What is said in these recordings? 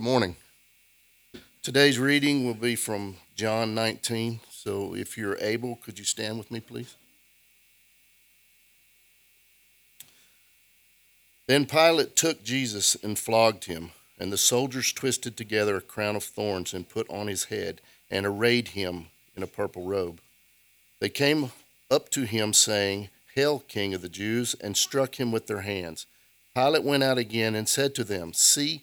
Good morning. Today's reading will be from John 19. So if you're able, could you stand with me, please? Then Pilate took Jesus and flogged him, and the soldiers twisted together a crown of thorns and put on his head and arrayed him in a purple robe. They came up to him, saying, Hail, King of the Jews, and struck him with their hands. Pilate went out again and said to them, See,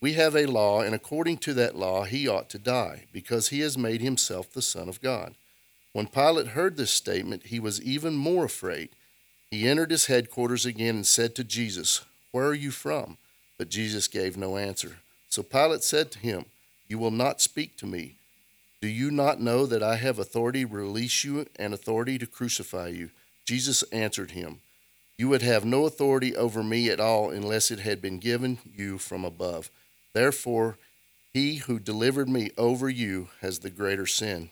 we have a law, and according to that law, he ought to die, because he has made himself the Son of God. When Pilate heard this statement, he was even more afraid. He entered his headquarters again and said to Jesus, Where are you from? But Jesus gave no answer. So Pilate said to him, You will not speak to me. Do you not know that I have authority to release you and authority to crucify you? Jesus answered him, You would have no authority over me at all unless it had been given you from above. Therefore, he who delivered me over you has the greater sin.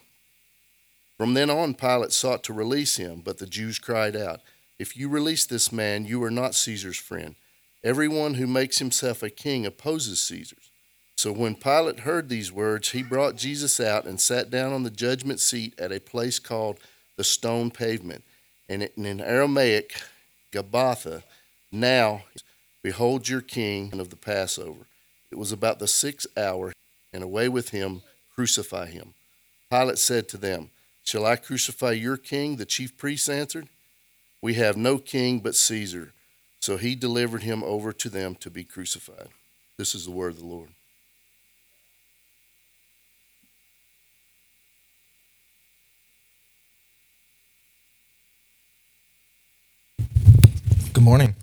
From then on, Pilate sought to release him, but the Jews cried out, If you release this man, you are not Caesar's friend. Everyone who makes himself a king opposes Caesar's. So when Pilate heard these words, he brought Jesus out and sat down on the judgment seat at a place called the stone pavement, and in Aramaic, Gabbatha. Now, behold your king of the Passover. It was about the sixth hour, and away with him, crucify him. Pilate said to them, Shall I crucify your king? The chief priests answered, We have no king but Caesar. So he delivered him over to them to be crucified. This is the word of the Lord. Good morning.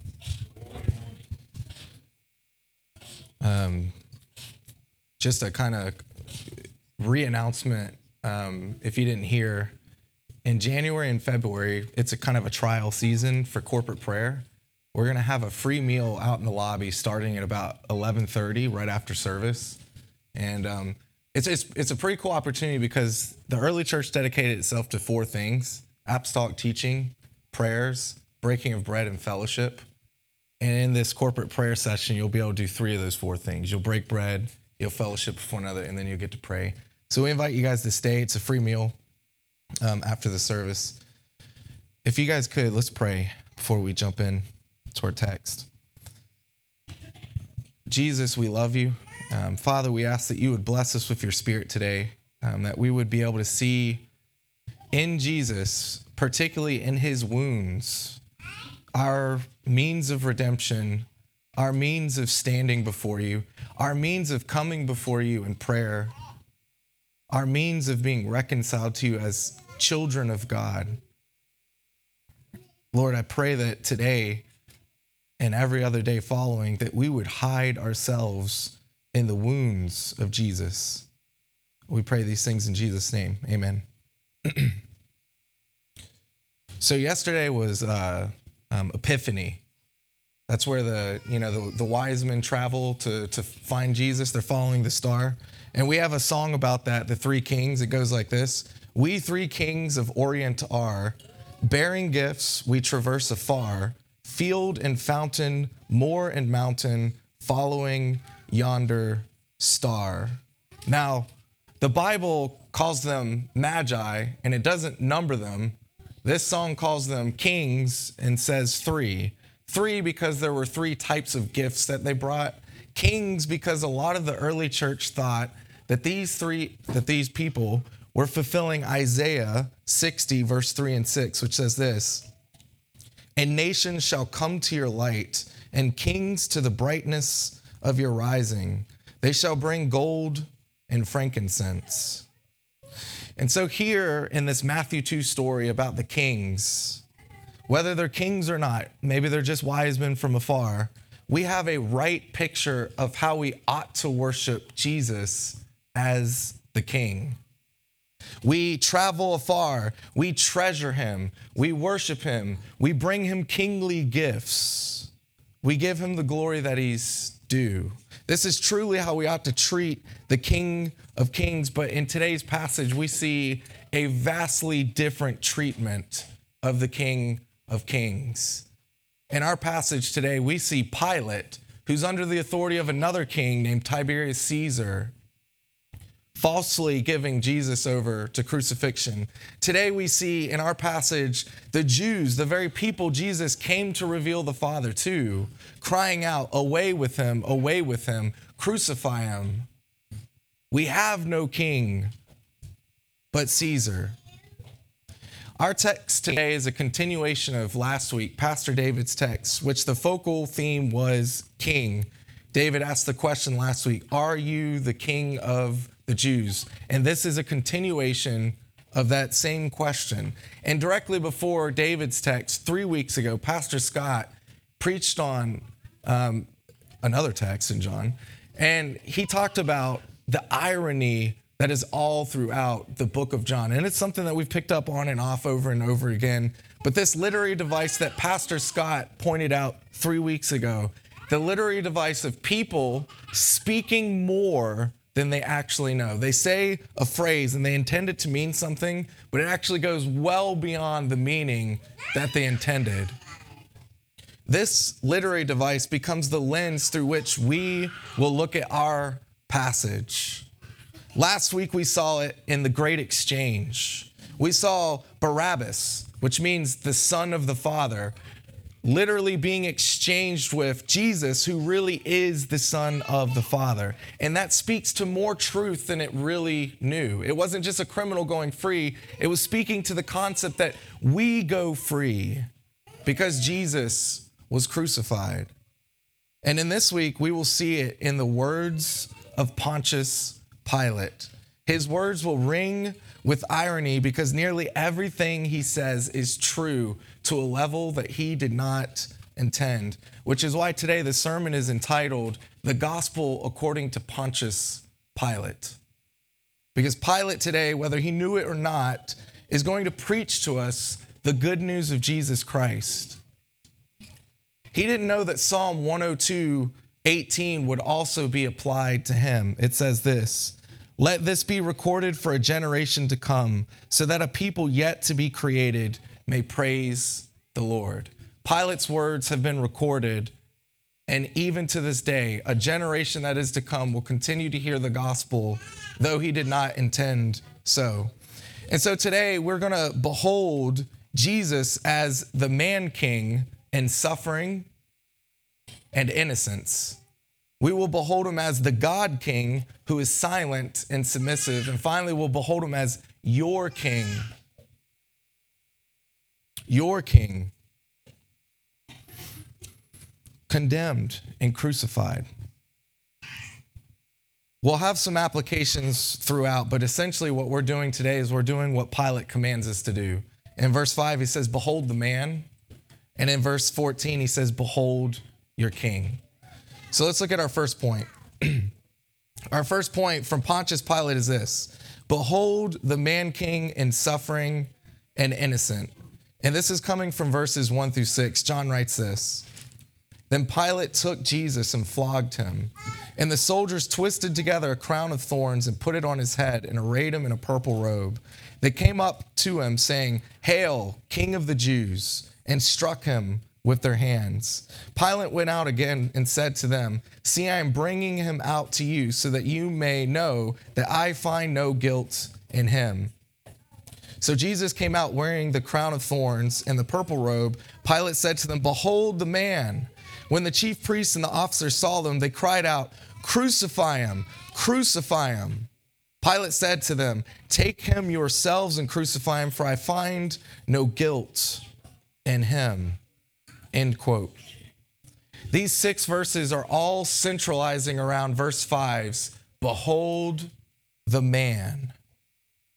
Um, just a kind of re-announcement. Um, if you didn't hear, in January and February, it's a kind of a trial season for corporate prayer. We're gonna have a free meal out in the lobby starting at about 11:30, right after service, and um, it's, it's it's a pretty cool opportunity because the early church dedicated itself to four things: apostolic teaching, prayers, breaking of bread, and fellowship. And in this corporate prayer session, you'll be able to do three of those four things. You'll break bread, you'll fellowship with one another, and then you'll get to pray. So we invite you guys to stay. It's a free meal um, after the service. If you guys could, let's pray before we jump in to our text. Jesus, we love you. Um, Father, we ask that you would bless us with your spirit today, um, that we would be able to see in Jesus, particularly in his wounds, our means of redemption, our means of standing before you, our means of coming before you in prayer, our means of being reconciled to you as children of God. Lord, I pray that today and every other day following that we would hide ourselves in the wounds of Jesus. We pray these things in Jesus' name. Amen. so yesterday was uh, um, Epiphany. That's where the you know the, the wise men travel to to find Jesus. They're following the star, and we have a song about that. The three kings. It goes like this: We three kings of Orient are, bearing gifts we traverse afar, field and fountain, moor and mountain, following yonder star. Now, the Bible calls them magi, and it doesn't number them. This song calls them kings and says three. Three because there were three types of gifts that they brought. Kings because a lot of the early church thought that these three that these people were fulfilling Isaiah 60 verse 3 and 6 which says this And nations shall come to your light and kings to the brightness of your rising they shall bring gold and frankincense and so, here in this Matthew 2 story about the kings, whether they're kings or not, maybe they're just wise men from afar, we have a right picture of how we ought to worship Jesus as the king. We travel afar. We treasure him. We worship him. We bring him kingly gifts. We give him the glory that he's due. This is truly how we ought to treat the King of Kings. But in today's passage, we see a vastly different treatment of the King of Kings. In our passage today, we see Pilate, who's under the authority of another king named Tiberius Caesar, falsely giving Jesus over to crucifixion. Today, we see in our passage the Jews, the very people Jesus came to reveal the Father to, crying out, Away with him, away with him, crucify him. We have no king but Caesar. Our text today is a continuation of last week, Pastor David's text, which the focal theme was king. David asked the question last week Are you the king of the Jews? And this is a continuation of that same question. And directly before David's text, three weeks ago, Pastor Scott preached on um, another text in John, and he talked about the irony that is all throughout the book of John. And it's something that we've picked up on and off over and over again. But this literary device that Pastor Scott pointed out three weeks ago, the literary device of people speaking more than they actually know. They say a phrase and they intend it to mean something, but it actually goes well beyond the meaning that they intended. This literary device becomes the lens through which we will look at our passage. Last week we saw it in the Great Exchange. We saw Barabbas, which means the son of the Father, literally being exchanged with Jesus, who really is the son of the Father. And that speaks to more truth than it really knew. It wasn't just a criminal going free, it was speaking to the concept that we go free because Jesus was crucified. And in this week, we will see it in the words of Pontius Pilate. His words will ring with irony because nearly everything he says is true to a level that he did not intend, which is why today the sermon is entitled The Gospel According to Pontius Pilate. Because Pilate today, whether he knew it or not, is going to preach to us the good news of Jesus Christ. He didn't know that Psalm 102 18 would also be applied to him. It says this Let this be recorded for a generation to come, so that a people yet to be created may praise the Lord. Pilate's words have been recorded, and even to this day, a generation that is to come will continue to hear the gospel, though he did not intend so. And so today, we're going to behold Jesus as the man king in suffering and innocence. We will behold him as the God King who is silent and submissive. And finally, we'll behold him as your King. Your King. Condemned and crucified. We'll have some applications throughout, but essentially, what we're doing today is we're doing what Pilate commands us to do. In verse 5, he says, Behold the man. And in verse 14, he says, Behold your king. So let's look at our first point. our first point from Pontius Pilate is this Behold the man king in suffering and innocent. And this is coming from verses 1 through 6. John writes this Then Pilate took Jesus and flogged him. And the soldiers twisted together a crown of thorns and put it on his head and arrayed him in a purple robe. They came up to him, saying, Hail, King of the Jews, and struck him with their hands. Pilate went out again and said to them, See, I am bringing him out to you so that you may know that I find no guilt in him. So Jesus came out wearing the crown of thorns and the purple robe. Pilate said to them, Behold the man. When the chief priests and the officers saw them, they cried out, Crucify him! Crucify him! Pilate said to them, Take him yourselves and crucify him, for I find no guilt in him. End quote. These six verses are all centralizing around verse 5's Behold the man.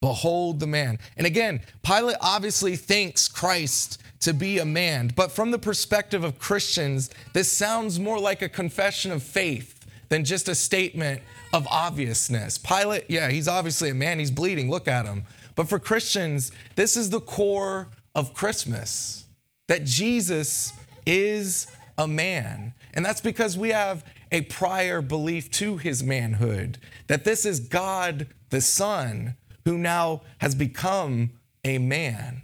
Behold the man. And again, Pilate obviously thinks Christ to be a man, but from the perspective of Christians, this sounds more like a confession of faith than just a statement of obviousness. Pilate, yeah, he's obviously a man, he's bleeding, look at him. But for Christians, this is the core of Christmas that Jesus is a man. And that's because we have a prior belief to his manhood, that this is God the Son who now has become a man.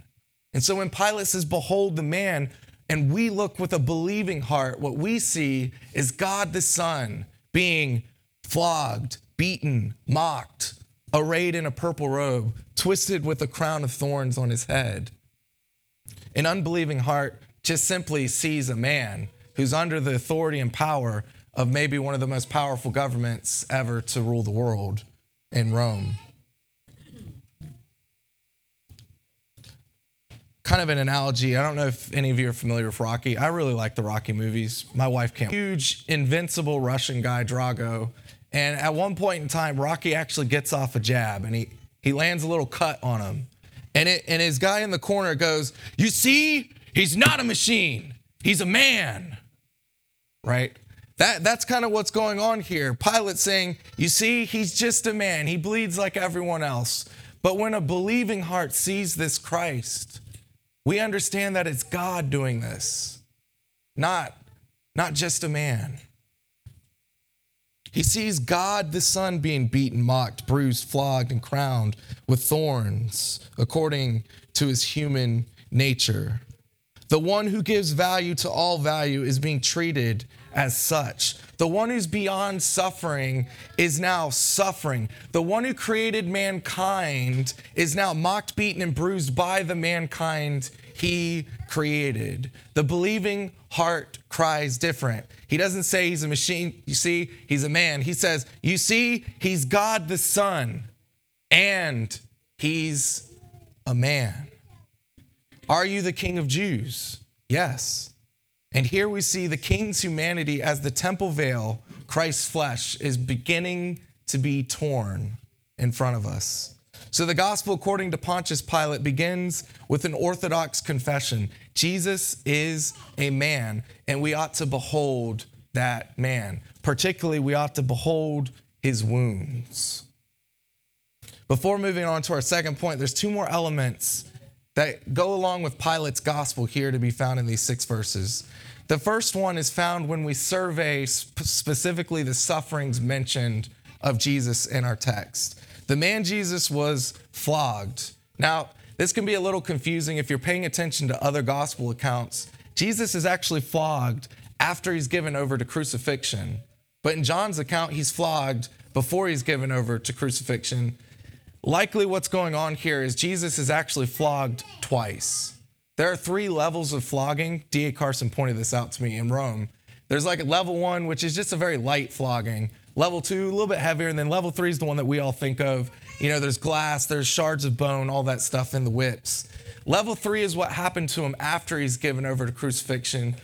And so when Pilate says, Behold the man, and we look with a believing heart, what we see is God the Son being flogged, beaten, mocked, arrayed in a purple robe, twisted with a crown of thorns on his head. An unbelieving heart just simply sees a man who's under the authority and power of maybe one of the most powerful governments ever to rule the world in Rome. Kind of an analogy. I don't know if any of you are familiar with Rocky. I really like the Rocky movies. My wife can't. Huge, invincible Russian guy, Drago. And at one point in time, Rocky actually gets off a jab and he, he lands a little cut on him. And, it, and his guy in the corner goes, You see, he's not a machine, he's a man. Right? That, that's kind of what's going on here. Pilate saying, You see, he's just a man. He bleeds like everyone else. But when a believing heart sees this Christ, we understand that it's God doing this, not, not just a man. He sees God the Son being beaten, mocked, bruised, flogged, and crowned with thorns according to his human nature. The one who gives value to all value is being treated as such. The one who's beyond suffering is now suffering. The one who created mankind is now mocked, beaten, and bruised by the mankind he created. The believing heart cries different. He doesn't say he's a machine, you see, he's a man. He says, You see, he's God the Son, and he's a man. Are you the King of Jews? Yes. And here we see the King's humanity as the temple veil, Christ's flesh, is beginning to be torn in front of us. So the gospel, according to Pontius Pilate, begins with an orthodox confession Jesus is a man, and we ought to behold that man. Particularly, we ought to behold his wounds. Before moving on to our second point, there's two more elements that go along with Pilate's gospel here to be found in these six verses. The first one is found when we survey specifically the sufferings mentioned of Jesus in our text. The man Jesus was flogged. Now, this can be a little confusing if you're paying attention to other gospel accounts. Jesus is actually flogged after he's given over to crucifixion. But in John's account, he's flogged before he's given over to crucifixion. Likely, what's going on here is Jesus is actually flogged twice. There are three levels of flogging. D.A. Carson pointed this out to me in Rome. There's like a level one, which is just a very light flogging. Level two, a little bit heavier. And then level three is the one that we all think of. You know, there's glass, there's shards of bone, all that stuff in the whips. Level three is what happened to him after he's given over to crucifixion.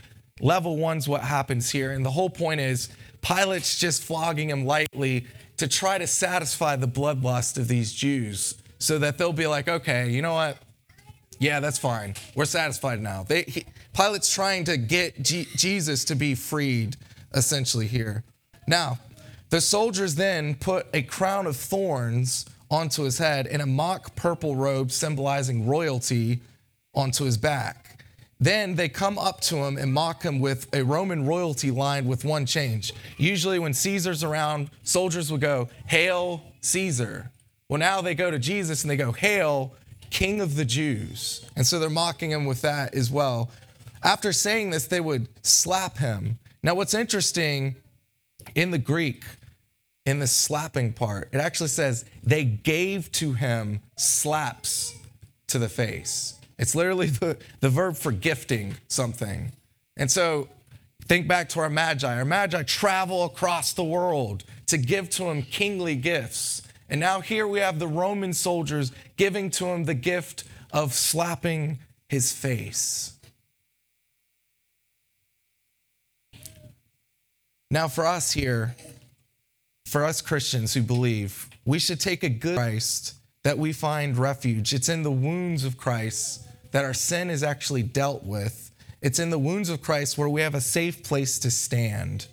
Level one's what happens here. And the whole point is Pilate's just flogging him lightly to try to satisfy the bloodlust of these Jews so that they'll be like, okay, you know what? Yeah, that's fine. We're satisfied now. They, he, Pilate's trying to get G- Jesus to be freed, essentially, here. Now, the soldiers then put a crown of thorns onto his head and a mock purple robe symbolizing royalty onto his back. Then they come up to him and mock him with a Roman royalty line with one change. Usually, when Caesar's around, soldiers would go, Hail Caesar. Well, now they go to Jesus and they go, Hail King of the Jews. And so they're mocking him with that as well. After saying this, they would slap him. Now, what's interesting in the Greek, in the slapping part, it actually says they gave to him slaps to the face. It's literally the, the verb for gifting something. And so think back to our magi. Our magi travel across the world to give to him kingly gifts. And now here we have the Roman soldiers giving to him the gift of slapping his face. Now, for us here, for us Christians who believe, we should take a good Christ that we find refuge. It's in the wounds of Christ that our sin is actually dealt with. It's in the wounds of Christ where we have a safe place to stand.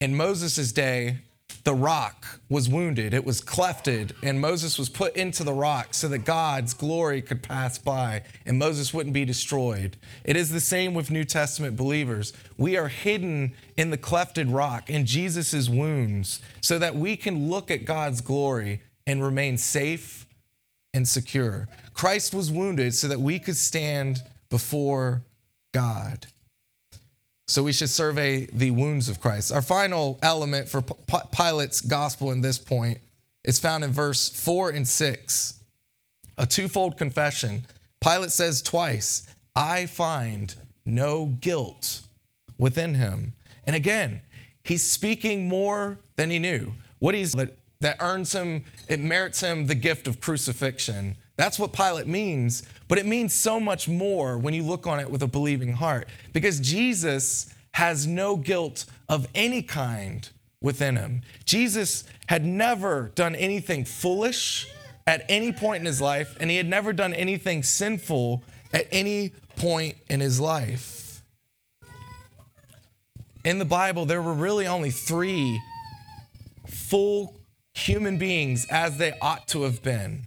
In Moses' day, the rock was wounded, it was clefted, and Moses was put into the rock so that God's glory could pass by and Moses wouldn't be destroyed. It is the same with New Testament believers. We are hidden in the clefted rock in Jesus' wounds so that we can look at God's glory and remain safe and secure. Christ was wounded so that we could stand before God. So we should survey the wounds of Christ. Our final element for Pilate's gospel in this point is found in verse 4 and 6. A twofold confession. Pilate says twice, I find no guilt within him. And again, he's speaking more than he knew. What he's that, that earns him, it merits him the gift of crucifixion. That's what Pilate means, but it means so much more when you look on it with a believing heart because Jesus has no guilt of any kind within him. Jesus had never done anything foolish at any point in his life, and he had never done anything sinful at any point in his life. In the Bible, there were really only three full human beings as they ought to have been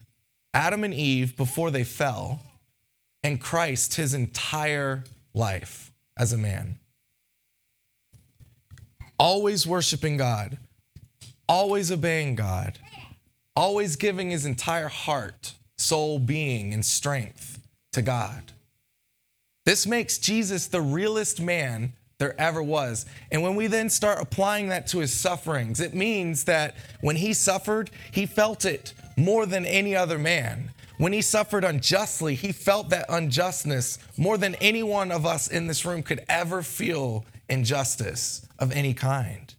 Adam and Eve before they fell, and Christ his entire life as a man. Always worshiping God, always obeying God, always giving his entire heart, soul, being, and strength to God. This makes Jesus the realest man there ever was. And when we then start applying that to his sufferings, it means that when he suffered, he felt it more than any other man. When he suffered unjustly, he felt that unjustness more than any one of us in this room could ever feel injustice of any kind.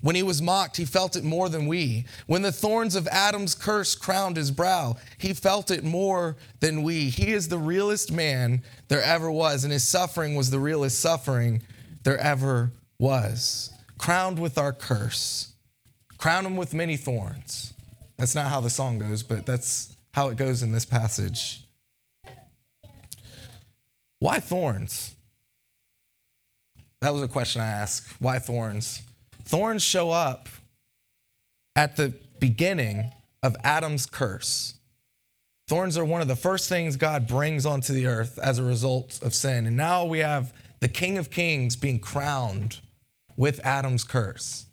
When he was mocked, he felt it more than we. When the thorns of Adam's curse crowned his brow, he felt it more than we. He is the realest man there ever was, and his suffering was the realest suffering there ever was. Crowned with our curse, crown him with many thorns. That's not how the song goes, but that's how it goes in this passage. Why thorns? That was a question I asked. Why thorns? Thorns show up at the beginning of Adam's curse. Thorns are one of the first things God brings onto the earth as a result of sin. And now we have the King of Kings being crowned with Adam's curse.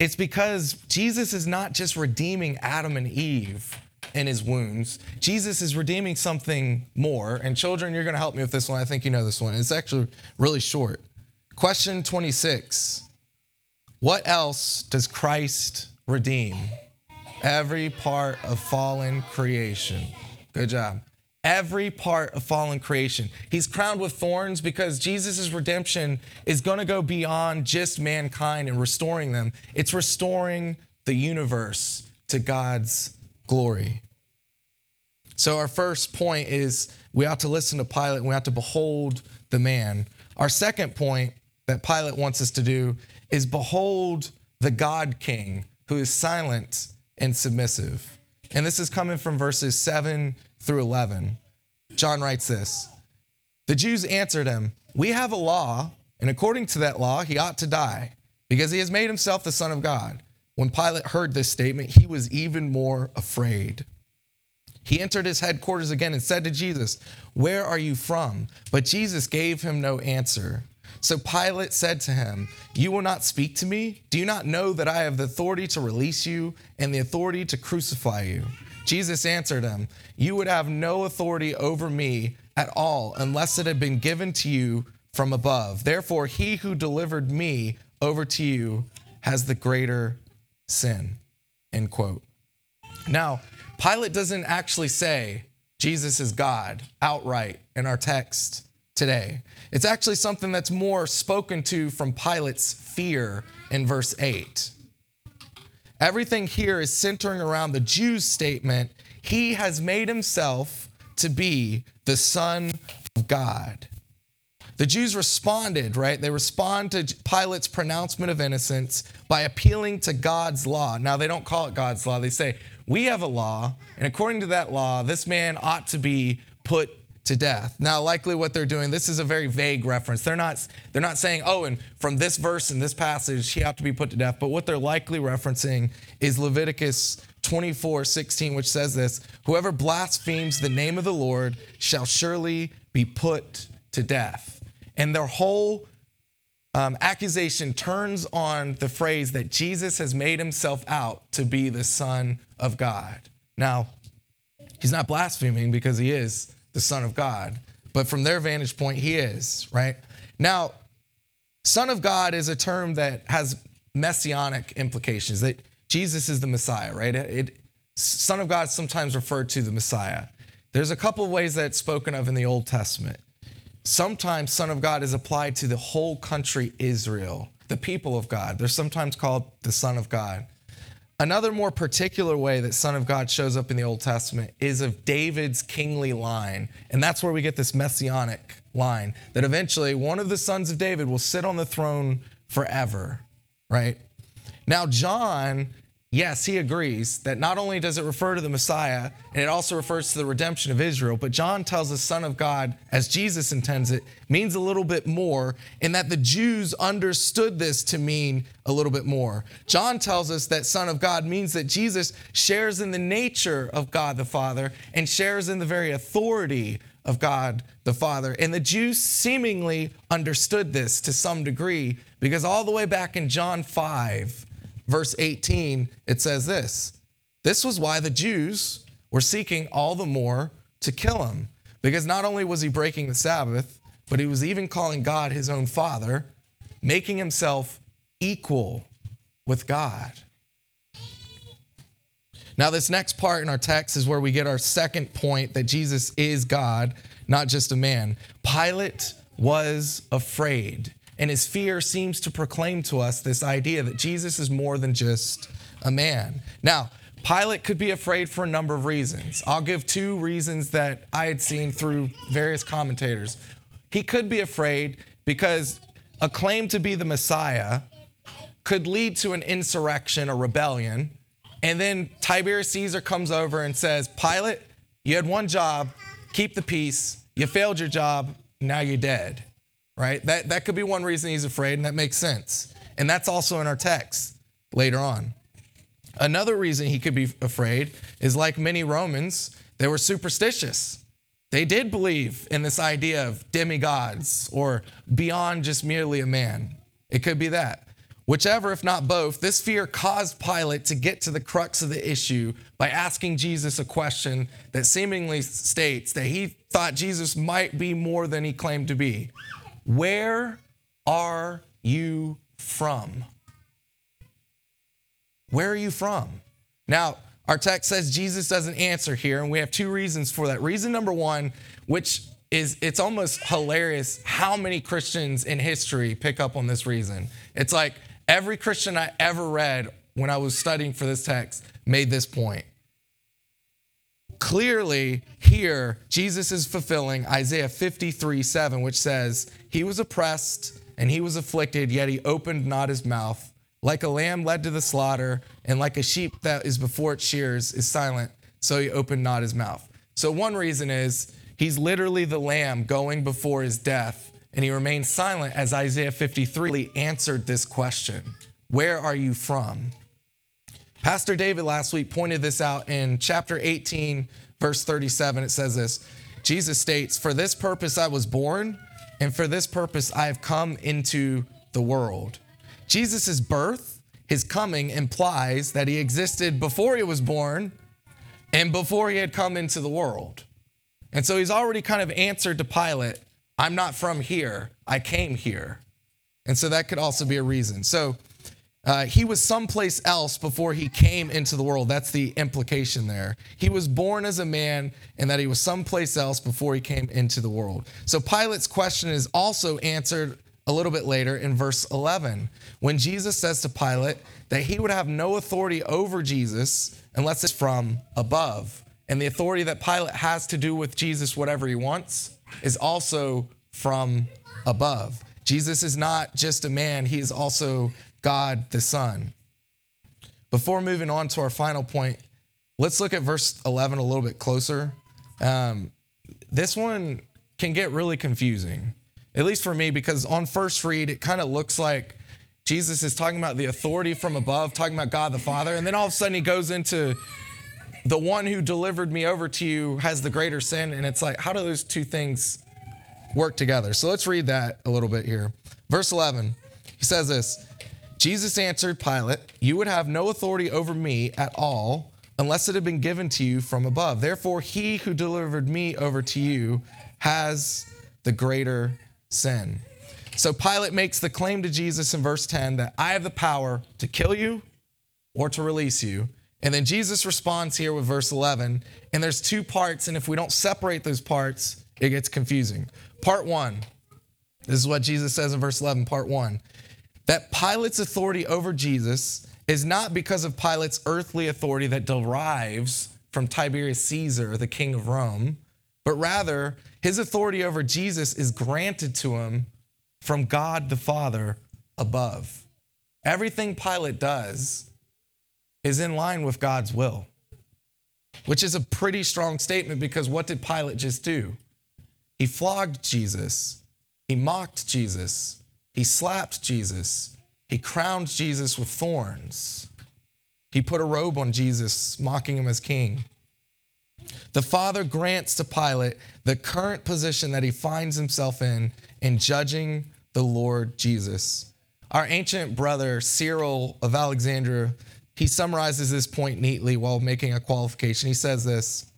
It's because Jesus is not just redeeming Adam and Eve in his wounds, Jesus is redeeming something more. And children, you're going to help me with this one. I think you know this one. It's actually really short. Question 26 What else does Christ redeem? Every part of fallen creation. Good job every part of fallen creation. He's crowned with thorns because Jesus' redemption is going to go beyond just mankind and restoring them, it's restoring the universe to God's glory. So, our first point is we ought to listen to Pilate we ought to behold the man. Our second point that Pilate wants us to do is behold the God King who is silent and submissive. And this is coming from verses 7 through 11. John writes this The Jews answered him, We have a law, and according to that law, he ought to die, because he has made himself the Son of God. When Pilate heard this statement, he was even more afraid. He entered his headquarters again and said to Jesus, Where are you from? But Jesus gave him no answer. So Pilate said to him, You will not speak to me? Do you not know that I have the authority to release you and the authority to crucify you? Jesus answered him, You would have no authority over me at all unless it had been given to you from above. Therefore, he who delivered me over to you has the greater sin. End quote. Now, Pilate doesn't actually say Jesus is God outright in our text today. It's actually something that's more spoken to from Pilate's fear in verse 8. Everything here is centering around the Jews' statement He has made himself to be the Son of God. The Jews responded, right? They respond to Pilate's pronouncement of innocence by appealing to God's law. Now, they don't call it God's law. They say, We have a law, and according to that law, this man ought to be put to death. Now, likely what they're doing, this is a very vague reference. They're not, they're not saying, oh, and from this verse and this passage, he ought to be put to death. But what they're likely referencing is Leviticus 24, 16, which says this Whoever blasphemes the name of the Lord shall surely be put to death. And their whole um, accusation turns on the phrase that Jesus has made himself out to be the Son of God. Now, he's not blaspheming because he is the Son of God, but from their vantage point, he is, right? Now, Son of God is a term that has messianic implications, that Jesus is the Messiah, right? It, Son of God sometimes referred to the Messiah. There's a couple of ways that it's spoken of in the Old Testament. Sometimes Son of God is applied to the whole country Israel, the people of God. They're sometimes called the Son of God. Another more particular way that Son of God shows up in the Old Testament is of David's kingly line. And that's where we get this messianic line that eventually one of the sons of David will sit on the throne forever, right? Now, John yes, he agrees that not only does it refer to the Messiah, and it also refers to the redemption of Israel, but John tells the Son of God, as Jesus intends it, means a little bit more, and that the Jews understood this to mean a little bit more. John tells us that Son of God means that Jesus shares in the nature of God the Father and shares in the very authority of God the Father. And the Jews seemingly understood this to some degree because all the way back in John 5, verse 18, it says this This was why the Jews were seeking all the more to kill him, because not only was he breaking the Sabbath, but he was even calling God his own father, making himself equal with God. Now, this next part in our text is where we get our second point that Jesus is God, not just a man. Pilate was afraid. And his fear seems to proclaim to us this idea that Jesus is more than just a man. Now, Pilate could be afraid for a number of reasons. I'll give two reasons that I had seen through various commentators. He could be afraid because a claim to be the Messiah could lead to an insurrection, a rebellion. And then Tiberius Caesar comes over and says, Pilate, you had one job, keep the peace. You failed your job, now you're dead right? That, that could be one reason he's afraid, and that makes sense. And that's also in our text later on. Another reason he could be afraid is like many Romans, they were superstitious. They did believe in this idea of demigods or beyond just merely a man. It could be that. Whichever, if not both, this fear caused Pilate to get to the crux of the issue by asking Jesus a question that seemingly states that he thought Jesus might be more than he claimed to be. Where are you from? Where are you from? Now, our text says Jesus doesn't answer here, and we have two reasons for that. Reason number one, which is it's almost hilarious how many Christians in history pick up on this reason. It's like every Christian I ever read when I was studying for this text made this point clearly here Jesus is fulfilling Isaiah 53 7, which says, He was oppressed and he was afflicted, yet he opened not his mouth. Like a lamb led to the slaughter, and like a sheep that is before its shears is silent, so he opened not his mouth. So, one reason is he's literally the lamb going before his death, and he remained silent as Isaiah 53 answered this question Where are you from? Pastor David last week pointed this out in chapter 18, verse 37. It says this Jesus states, For this purpose I was born, and for this purpose I have come into the world. Jesus' birth, his coming, implies that he existed before he was born and before he had come into the world. And so he's already kind of answered to Pilate, I'm not from here, I came here. And so that could also be a reason. So uh, he was someplace else before he came into the world. That's the implication there. He was born as a man, and that he was someplace else before he came into the world. So Pilate's question is also answered a little bit later in verse 11, when Jesus says to Pilate that he would have no authority over Jesus unless it's from above. And the authority that Pilate has to do with Jesus, whatever he wants, is also from above. Jesus is not just a man, he is also God the Son. Before moving on to our final point, let's look at verse 11 a little bit closer. Um, this one can get really confusing, at least for me, because on first read, it kind of looks like Jesus is talking about the authority from above, talking about God the Father, and then all of a sudden he goes into the one who delivered me over to you has the greater sin. And it's like, how do those two things work together? So let's read that a little bit here. Verse 11, he says this Jesus answered Pilate, You would have no authority over me at all unless it had been given to you from above. Therefore, he who delivered me over to you has the greater sin. So Pilate makes the claim to Jesus in verse 10 that I have the power to kill you or to release you. And then Jesus responds here with verse 11. And there's two parts. And if we don't separate those parts, it gets confusing. Part one this is what Jesus says in verse 11, part one that Pilate's authority over Jesus is not because of Pilate's earthly authority that derives from Tiberius Caesar, the king of Rome, but rather his authority over Jesus is granted to him from God the Father above. Everything Pilate does is in line with God's will, which is a pretty strong statement because what did Pilate just do? He flogged Jesus, he mocked Jesus, he slapped Jesus. He crowned Jesus with thorns. He put a robe on Jesus, mocking him as king. The Father grants to Pilate the current position that he finds himself in in judging the Lord Jesus. Our ancient brother Cyril of Alexandria, he summarizes this point neatly while making a qualification. He says this.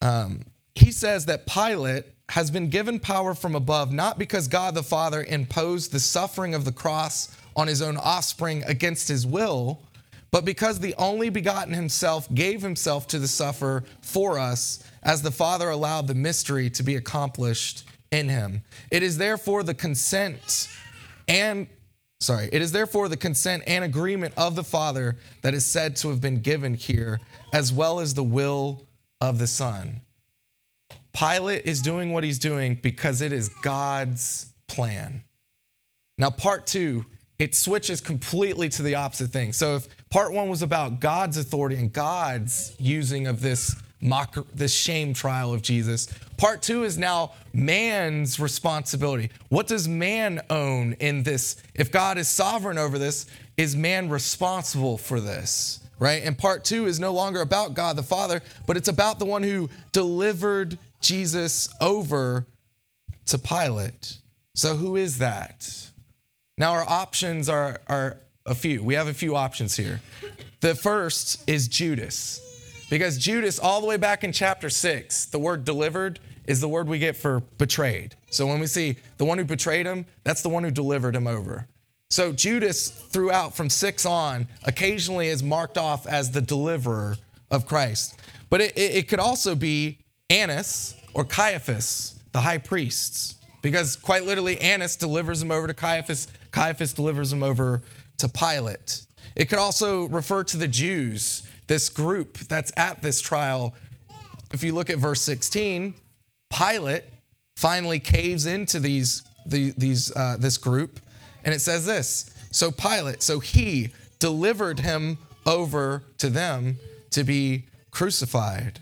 Um, he says that Pilate has been given power from above, not because God the Father imposed the suffering of the cross on his own offspring against his will, but because the only begotten himself gave himself to the sufferer for us, as the Father allowed the mystery to be accomplished in him. It is therefore the consent and sorry, it is therefore the consent and agreement of the Father that is said to have been given here, as well as the will of the Son. Pilate is doing what he's doing because it is God's plan. Now, part two, it switches completely to the opposite thing. So, if part one was about God's authority and God's using of this mock, this shame trial of Jesus, part two is now man's responsibility. What does man own in this? If God is sovereign over this, is man responsible for this? Right? And part two is no longer about God the Father, but it's about the one who delivered Jesus over to Pilate. So, who is that? Now, our options are, are a few. We have a few options here. The first is Judas, because Judas, all the way back in chapter six, the word delivered is the word we get for betrayed. So, when we see the one who betrayed him, that's the one who delivered him over. So, Judas, throughout from six on, occasionally is marked off as the deliverer of Christ. But it, it, it could also be Annas or Caiaphas, the high priests, because quite literally Annas delivers him over to Caiaphas, Caiaphas delivers him over to Pilate. It could also refer to the Jews, this group that's at this trial. If you look at verse 16, Pilate finally caves into these, the, these, uh, this group, and it says this So Pilate, so he delivered him over to them to be crucified.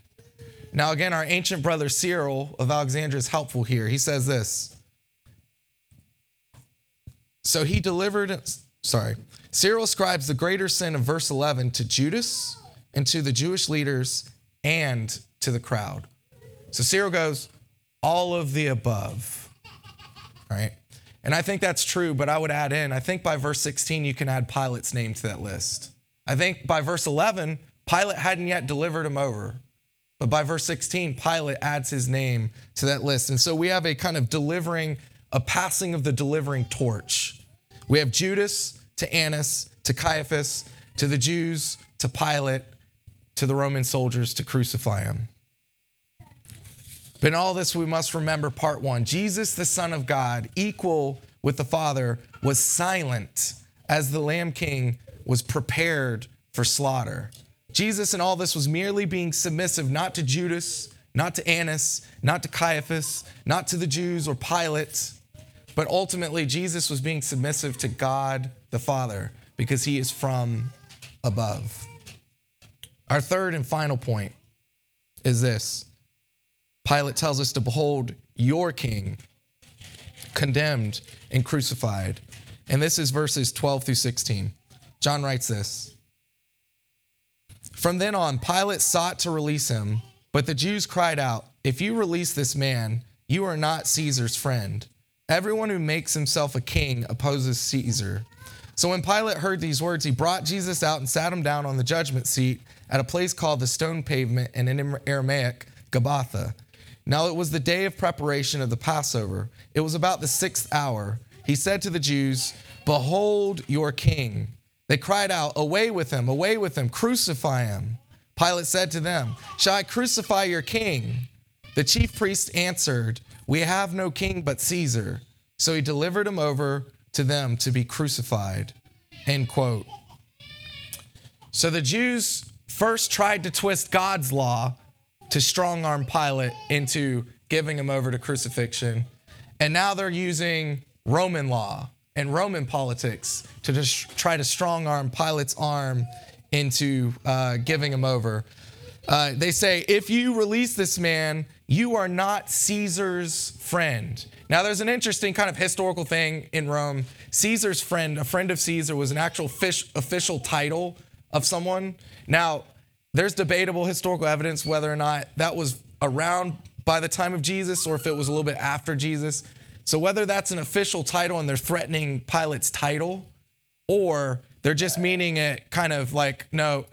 Now, again, our ancient brother Cyril of Alexandria is helpful here. He says this. So he delivered, sorry, Cyril ascribes the greater sin of verse 11 to Judas and to the Jewish leaders and to the crowd. So Cyril goes, all of the above, right? And I think that's true, but I would add in, I think by verse 16, you can add Pilate's name to that list. I think by verse 11, Pilate hadn't yet delivered him over. But by verse 16, Pilate adds his name to that list. And so we have a kind of delivering, a passing of the delivering torch. We have Judas to Annas to Caiaphas to the Jews to Pilate to the Roman soldiers to crucify him. But in all this, we must remember part one Jesus, the Son of God, equal with the Father, was silent as the Lamb King was prepared for slaughter. Jesus in all this was merely being submissive not to Judas, not to Annas, not to Caiaphas, not to the Jews or Pilate, but ultimately Jesus was being submissive to God the Father because he is from above. Our third and final point is this Pilate tells us to behold your king, condemned and crucified. And this is verses 12 through 16. John writes this From then on, Pilate sought to release him, but the Jews cried out, If you release this man, you are not Caesar's friend. Everyone who makes himself a king opposes Caesar. So when Pilate heard these words, he brought Jesus out and sat him down on the judgment seat at a place called the stone pavement and in Aramaic, Gabbatha. Now it was the day of preparation of the Passover. It was about the sixth hour. He said to the Jews, Behold your king. They cried out, Away with him, away with him, crucify him. Pilate said to them, Shall I crucify your king? The chief priests answered, We have no king but Caesar. So he delivered him over to them to be crucified. End quote. So the Jews first tried to twist God's law to strong arm Pilate into giving him over to crucifixion. And now they're using Roman law and Roman politics to just try to strong arm Pilate's arm into uh, giving him over. Uh, they say, if you release this man, you are not Caesar's friend. Now, there's an interesting kind of historical thing in Rome. Caesar's friend, a friend of Caesar, was an actual fish, official title of someone. Now, there's debatable historical evidence whether or not that was around by the time of Jesus or if it was a little bit after Jesus. So, whether that's an official title and they're threatening Pilate's title, or they're just meaning it kind of like, no,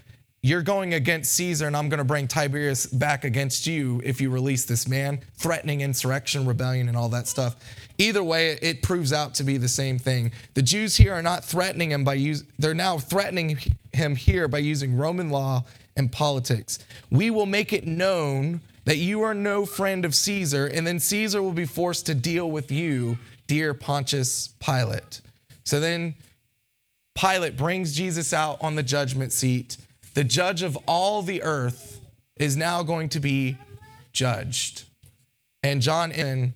you're going against Caesar and I'm going to bring Tiberius back against you if you release this man, threatening insurrection, rebellion, and all that stuff. Either way, it proves out to be the same thing. The Jews here are not threatening him by use, they're now threatening him here by using Roman law and politics. We will make it known that you are no friend of Caesar, and then Caesar will be forced to deal with you, dear Pontius Pilate. So then Pilate brings Jesus out on the judgment seat. The judge of all the earth is now going to be judged. And John in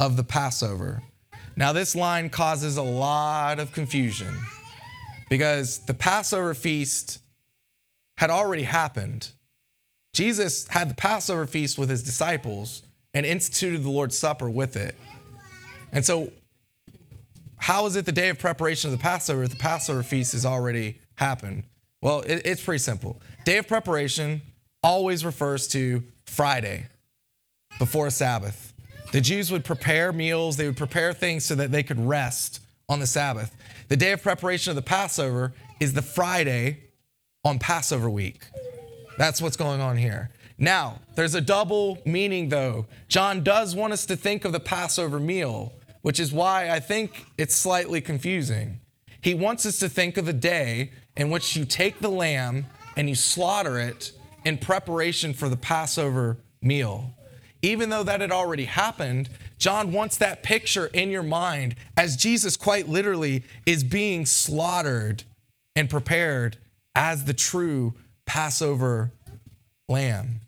of the Passover. Now, this line causes a lot of confusion because the Passover feast had already happened. Jesus had the Passover feast with his disciples and instituted the Lord's Supper with it. And so, how is it the day of preparation of the Passover if the Passover feast has already happened? Well, it, it's pretty simple. Day of preparation always refers to Friday before Sabbath. The Jews would prepare meals, they would prepare things so that they could rest on the Sabbath. The day of preparation of the Passover is the Friday on Passover week. That's what's going on here. Now, there's a double meaning though. John does want us to think of the Passover meal, which is why I think it's slightly confusing. He wants us to think of the day in which you take the lamb and you slaughter it in preparation for the Passover meal. Even though that had already happened, John wants that picture in your mind as Jesus quite literally is being slaughtered and prepared as the true Passover lamb.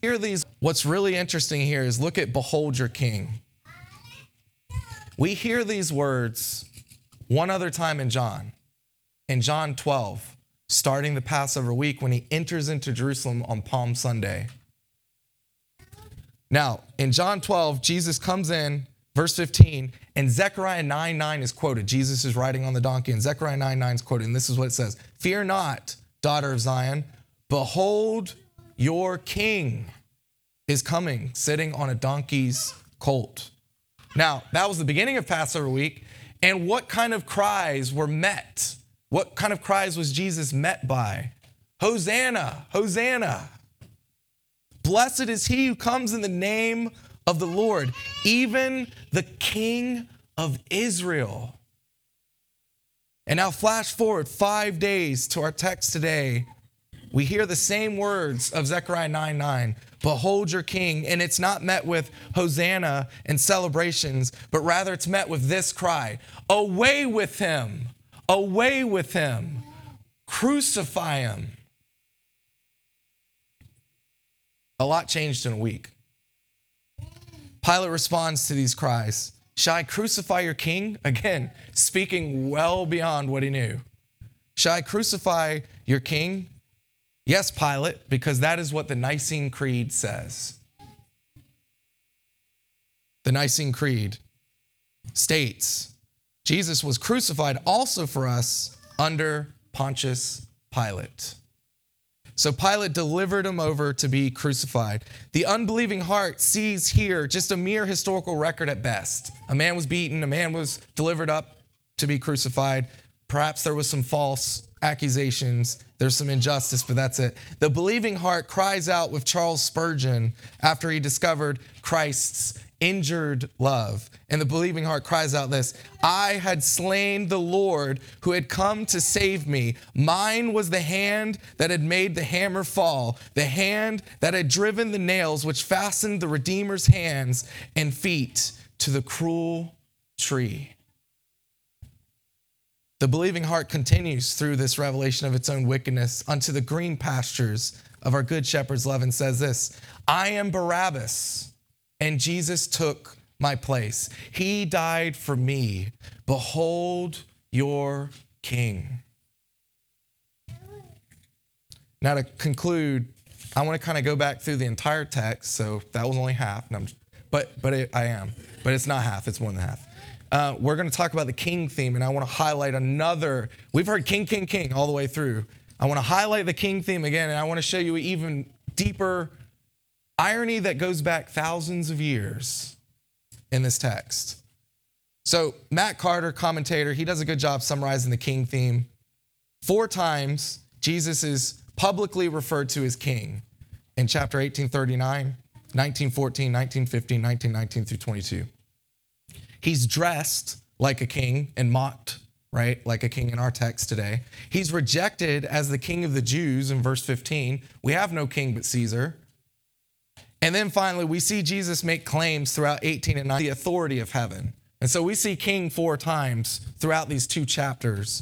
Hear these. What's really interesting here is look at behold your king. We hear these words one other time in John, in John 12, starting the Passover week when he enters into Jerusalem on Palm Sunday. Now, in John 12, Jesus comes in, verse 15, and Zechariah 9 9 is quoted. Jesus is riding on the donkey, and Zechariah 9 9 is quoted. And this is what it says Fear not, daughter of Zion. Behold, your king is coming, sitting on a donkey's colt. Now, that was the beginning of Passover week. And what kind of cries were met? What kind of cries was Jesus met by? Hosanna, Hosanna. Blessed is he who comes in the name of the Lord, even the King of Israel. And now, flash forward five days to our text today. We hear the same words of Zechariah 9 9. Behold your king. And it's not met with Hosanna and celebrations, but rather it's met with this cry Away with him! Away with him! Crucify him! A lot changed in a week. Pilate responds to these cries Shall I crucify your king? Again, speaking well beyond what he knew. Shall I crucify your king? Yes, Pilate, because that is what the Nicene Creed says. The Nicene Creed states Jesus was crucified also for us under Pontius Pilate. So Pilate delivered him over to be crucified. The unbelieving heart sees here just a mere historical record at best. A man was beaten, a man was delivered up to be crucified. Perhaps there was some false accusations, there's some injustice, but that's it. The believing heart cries out with Charles Spurgeon after he discovered Christ's injured love. And the believing heart cries out this I had slain the Lord who had come to save me. Mine was the hand that had made the hammer fall, the hand that had driven the nails which fastened the Redeemer's hands and feet to the cruel tree. The believing heart continues through this revelation of its own wickedness unto the green pastures of our good shepherd's love and says this I am Barabbas and Jesus took my place. He died for me. Behold your king. Now, to conclude, I want to kind of go back through the entire text. So that was only half, but but it, I am, but it's not half. It's more than half. Uh, we're going to talk about the king theme, and I want to highlight another. We've heard king, king, king all the way through. I want to highlight the king theme again, and I want to show you even deeper irony that goes back thousands of years in this text. So, Matt Carter, commentator, he does a good job summarizing the king theme. Four times, Jesus is publicly referred to as king in chapter 1839, 1914, 1915, 1919 through 22. He's dressed like a king and mocked, right? Like a king in our text today. He's rejected as the king of the Jews in verse 15. We have no king but Caesar. And then finally, we see Jesus make claims throughout 18 and 19, the authority of heaven. And so we see king four times throughout these two chapters.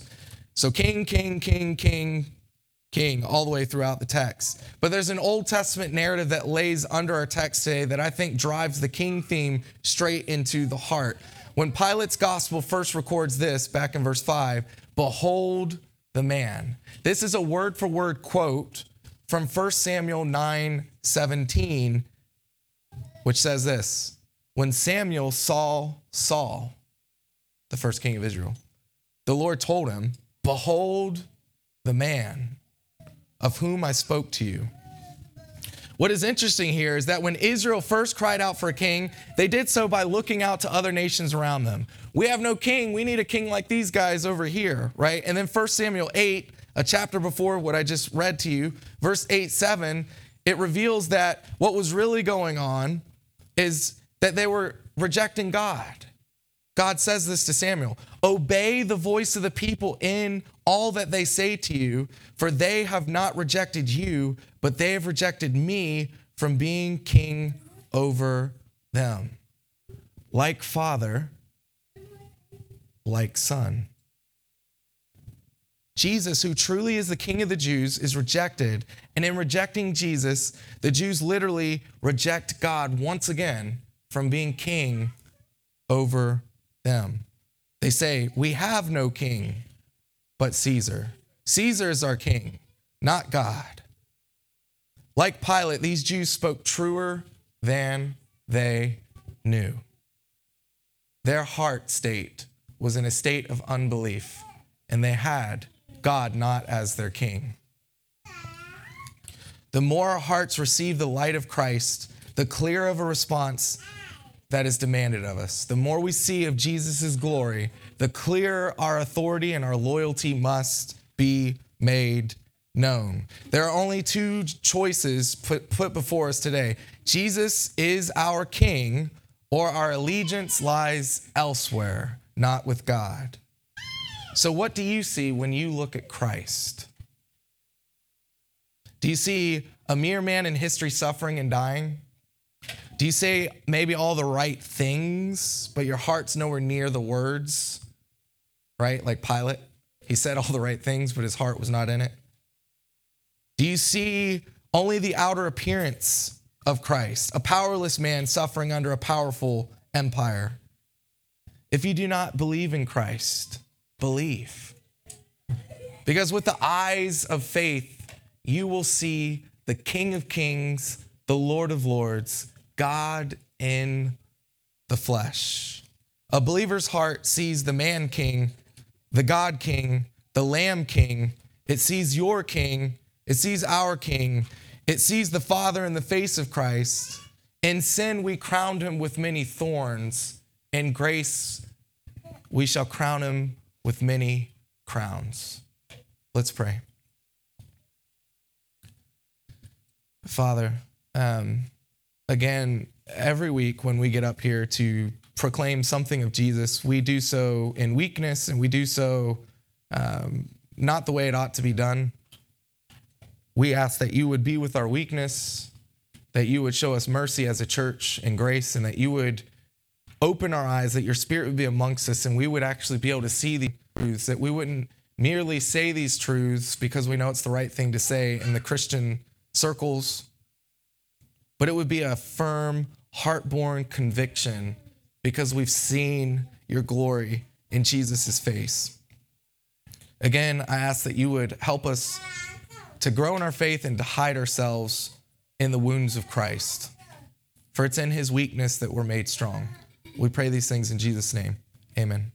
So king, king, king, king, king, all the way throughout the text. But there's an Old Testament narrative that lays under our text today that I think drives the king theme straight into the heart. When Pilate's gospel first records this back in verse 5, behold the man. This is a word for word quote from 1 Samuel 9 17 which says this When Samuel saw Saul, the first king of Israel, the Lord told him, Behold the man of whom I spoke to you. What is interesting here is that when Israel first cried out for a king, they did so by looking out to other nations around them. We have no king. We need a king like these guys over here, right? And then 1 Samuel 8, a chapter before what I just read to you, verse 8, 7, it reveals that what was really going on is that they were rejecting God. God says this to Samuel Obey the voice of the people in all that they say to you, for they have not rejected you, but they have rejected me from being king over them. Like father, like son. Jesus, who truly is the king of the Jews, is rejected. And in rejecting Jesus, the Jews literally reject God once again from being king over them. They say, We have no king but Caesar. Caesar is our king, not God. Like Pilate, these Jews spoke truer than they knew. Their heart state was in a state of unbelief, and they had God not as their king. The more our hearts receive the light of Christ, the clearer of a response that is demanded of us. The more we see of Jesus' glory, the clearer our authority and our loyalty must be made known. There are only two choices put, put before us today Jesus is our King, or our allegiance lies elsewhere, not with God. So, what do you see when you look at Christ? Do you see a mere man in history suffering and dying? Do you say maybe all the right things, but your heart's nowhere near the words? Right? Like Pilate. He said all the right things, but his heart was not in it. Do you see only the outer appearance of Christ, a powerless man suffering under a powerful empire? If you do not believe in Christ, believe. Because with the eyes of faith, you will see the King of Kings, the Lord of Lords, God in the flesh. A believer's heart sees the man king, the God king, the lamb king. It sees your king. It sees our king. It sees the Father in the face of Christ. In sin, we crowned him with many thorns. In grace, we shall crown him with many crowns. Let's pray. Father, um, again, every week when we get up here to proclaim something of Jesus, we do so in weakness and we do so um, not the way it ought to be done. We ask that you would be with our weakness, that you would show us mercy as a church and grace, and that you would open our eyes, that your spirit would be amongst us, and we would actually be able to see the truths, that we wouldn't merely say these truths because we know it's the right thing to say in the Christian circles, but it would be a firm, heart-born conviction because we've seen your glory in Jesus' face. Again, I ask that you would help us to grow in our faith and to hide ourselves in the wounds of Christ. For it's in his weakness that we're made strong. We pray these things in Jesus' name. Amen.